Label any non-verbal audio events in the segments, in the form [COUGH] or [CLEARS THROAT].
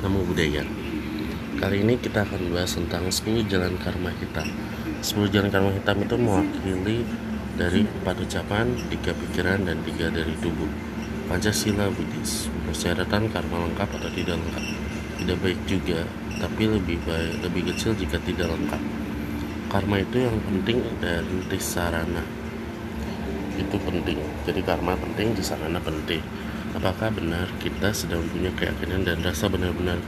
Namo Buddhaya. Kali ini kita akan bahas tentang 10 jalan karma hitam. 10 jalan karma hitam itu mewakili dari 4 ucapan, 3 pikiran, dan 3 dari tubuh. Pancasila Buddhis. Persyaratan karma lengkap atau tidak lengkap. Tidak baik juga, tapi lebih baik lebih kecil jika tidak lengkap. Karma itu yang penting dari tisarana. Itu penting. Jadi karma penting di sana penting apakah benar kita sedang punya keyakinan dan rasa benar-benar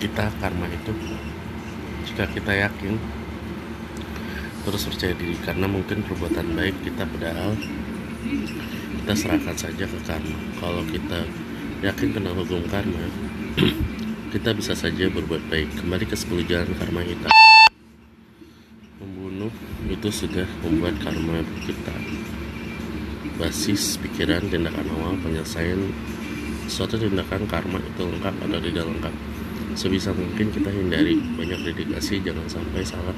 kita karma itu jika kita yakin terus percaya diri? Karena mungkin perbuatan baik kita padahal kita serahkan saja ke karma. Kalau kita yakin kena hukum karma [CLEARS THROAT] kita bisa saja berbuat baik. Kembali ke 10 jalan karma kita. Membunuh itu sudah membuat karma kita basis pikiran tindakan awal penyelesaian suatu tindakan karma itu lengkap atau tidak lengkap. Sebisa mungkin kita hindari banyak dedikasi jangan sampai salah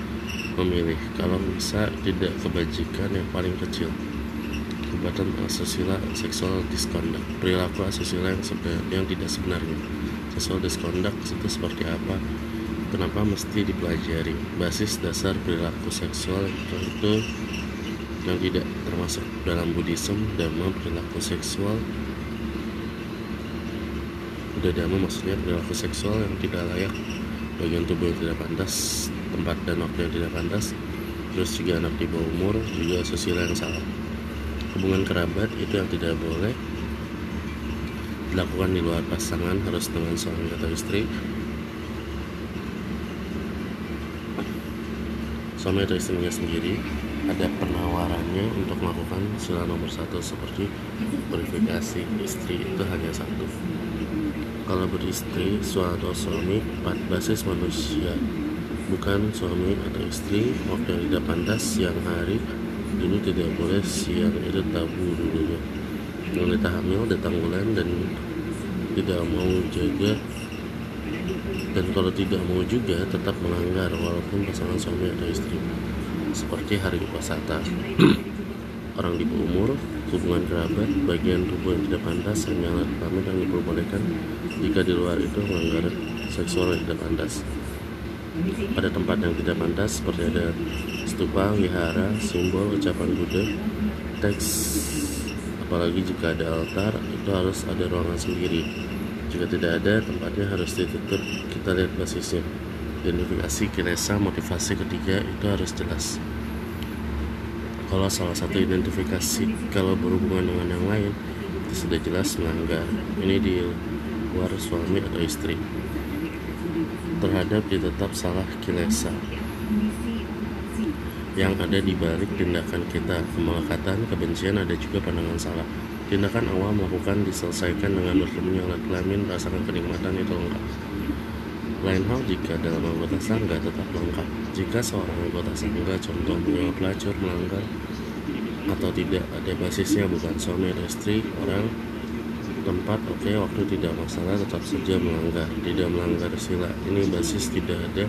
memilih. Kalau bisa tidak kebajikan yang paling kecil. Perbuatan asusila seksual disconduct. Perilaku asusila yang, yang tidak sebenarnya. Seksual disconduct itu seperti apa? Kenapa mesti dipelajari? Basis dasar perilaku seksual itu yang tidak termasuk dalam Buddhism dhamma perilaku seksual. Udah dhamma maksudnya perilaku seksual yang tidak layak bagian tubuh yang tidak pantas tempat dan waktu yang tidak pantas terus juga anak di bawah umur juga sosial yang salah. Hubungan kerabat itu yang tidak boleh dilakukan di luar pasangan harus dengan suami atau istri. Suami atau istrinya sendiri ada penawarannya untuk melakukan sila nomor satu seperti verifikasi istri itu hanya satu. Kalau beristri suatu suami basis manusia. Bukan suami atau istri waktu yang tidak pantas siang hari dulu tidak boleh siang itu tabu dulunya. Wanita hamil datang bulan dan tidak mau jaga. Dan kalau tidak mau juga tetap melanggar walaupun pasangan suami atau istri seperti hari pasata. [CLEARS THROAT] Orang di umur hubungan kerabat bagian tubuh yang tidak pantas hanya alat kelamin yang diperbolehkan jika di luar itu melanggar seksual yang tidak pantas. Pada tempat yang tidak pantas seperti ada stupa, wihara, simbol, ucapan Buddha, teks apalagi jika ada altar itu harus ada ruangan sendiri. Jika tidak ada tempatnya harus ditutup. Kita lihat basisnya identifikasi kilesa motivasi ketiga itu harus jelas. Kalau salah satu identifikasi kalau berhubungan dengan yang lain itu sudah jelas melanggar. Ini di luar suami atau istri. Terhadap ditetap salah kilesa yang ada di balik tindakan kita kemelekatan kebencian ada juga pandangan salah. Tindakan awal melakukan diselesaikan dengan bertemunya alat kelamin rasakan kenikmatan itu lengkap lain hal jika dalam anggota sangga tetap lengkap. Jika seorang anggota sangga contohnya pelacur melanggar atau tidak ada basisnya bukan suami atau istri orang tempat oke okay, waktu tidak masalah tetap saja melanggar. Tidak melanggar sila. Ini basis tidak ada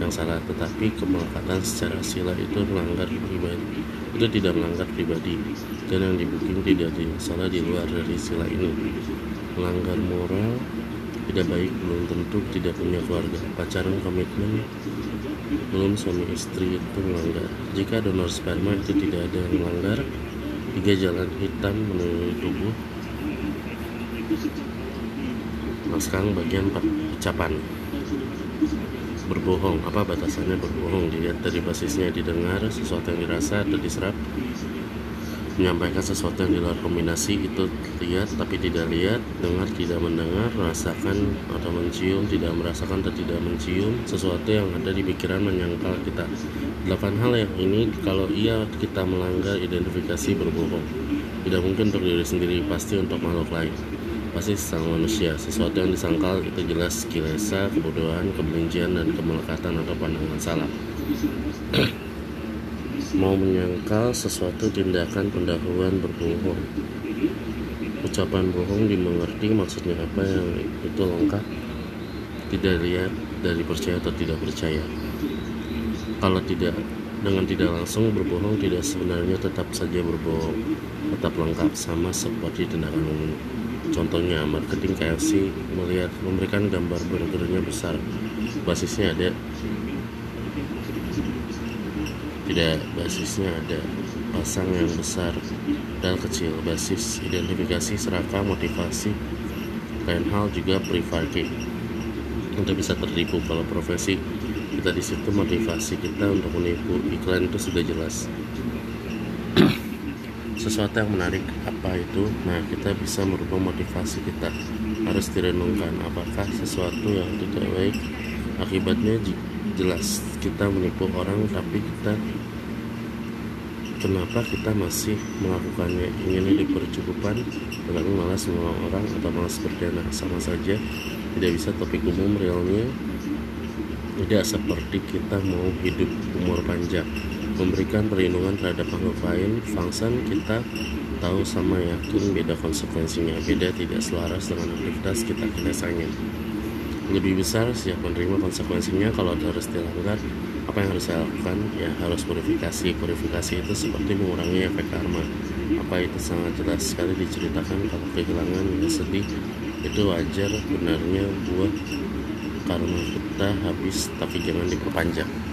yang salah tetapi kemelekatan secara sila itu melanggar pribadi. Itu tidak melanggar pribadi. Dan yang dibikin tidak ada salah di luar dari sila ini. Melanggar moral tidak baik belum tentu tidak punya keluarga. Pacaran komitmen belum suami istri itu melanggar. Jika donor sperma itu tidak ada yang melanggar tiga jalan hitam menuju tubuh. Nah sekarang bagian ucapan berbohong. Apa batasannya berbohong? Dilihat dari basisnya didengar sesuatu yang dirasa atau diserap menyampaikan sesuatu yang di luar kombinasi itu lihat tapi tidak lihat dengar tidak mendengar merasakan atau mencium tidak merasakan atau tidak mencium sesuatu yang ada di pikiran menyangkal kita. Delapan hal yang ini kalau iya kita melanggar identifikasi berbohong. Tidak mungkin untuk diri sendiri pasti untuk makhluk lain. Pasti sang manusia. Sesuatu yang disangkal itu jelas kilesa kebodohan kebencian dan kemelekatan atau pandangan salah [CLEARS THROAT] mau menyangkal sesuatu tindakan pendahuluan berbohong. Ucapan bohong dimengerti maksudnya apa yang itu lengkap tidak lihat dari percaya atau tidak percaya. Kalau tidak dengan tidak langsung berbohong tidak sebenarnya tetap saja berbohong tetap lengkap sama seperti tindakan umum. Contohnya marketing KFC melihat memberikan gambar burgernya besar basisnya ada tidak basisnya ada pasang yang besar dan kecil. Basis identifikasi seraka motivasi lain hal juga privasi untuk bisa tertipu. Kalau profesi kita di situ motivasi kita untuk menipu. Iklan itu sudah jelas. [CLEARS THROAT] Sesuatu yang menarik apa itu? Nah kita bisa merubah motivasi kita. Harus direnungkan apakah sesuatu yang tidak baik akibatnya jelas kita menipu orang tapi kita kenapa kita masih melakukannya? Ingin hidup bercukupan tetapi malas menolong orang atau malas berdana sama saja. Tidak bisa topik umum realnya. Tidak seperti kita mau hidup umur panjang. Memberikan perlindungan terhadap makhluk lain fungsi kita tahu sama yakin beda konsekuensinya. Beda tidak selaras dengan aktivitas kita biasanya lebih besar siap menerima konsekuensinya kalau harus dilanggar apa yang harus saya lakukan? Ya harus purifikasi purifikasi itu seperti mengurangi efek karma. Apa itu sangat jelas sekali diceritakan kalau kehilangan ya sedih. Itu wajar benarnya buah karma kita habis tapi jangan diperpanjang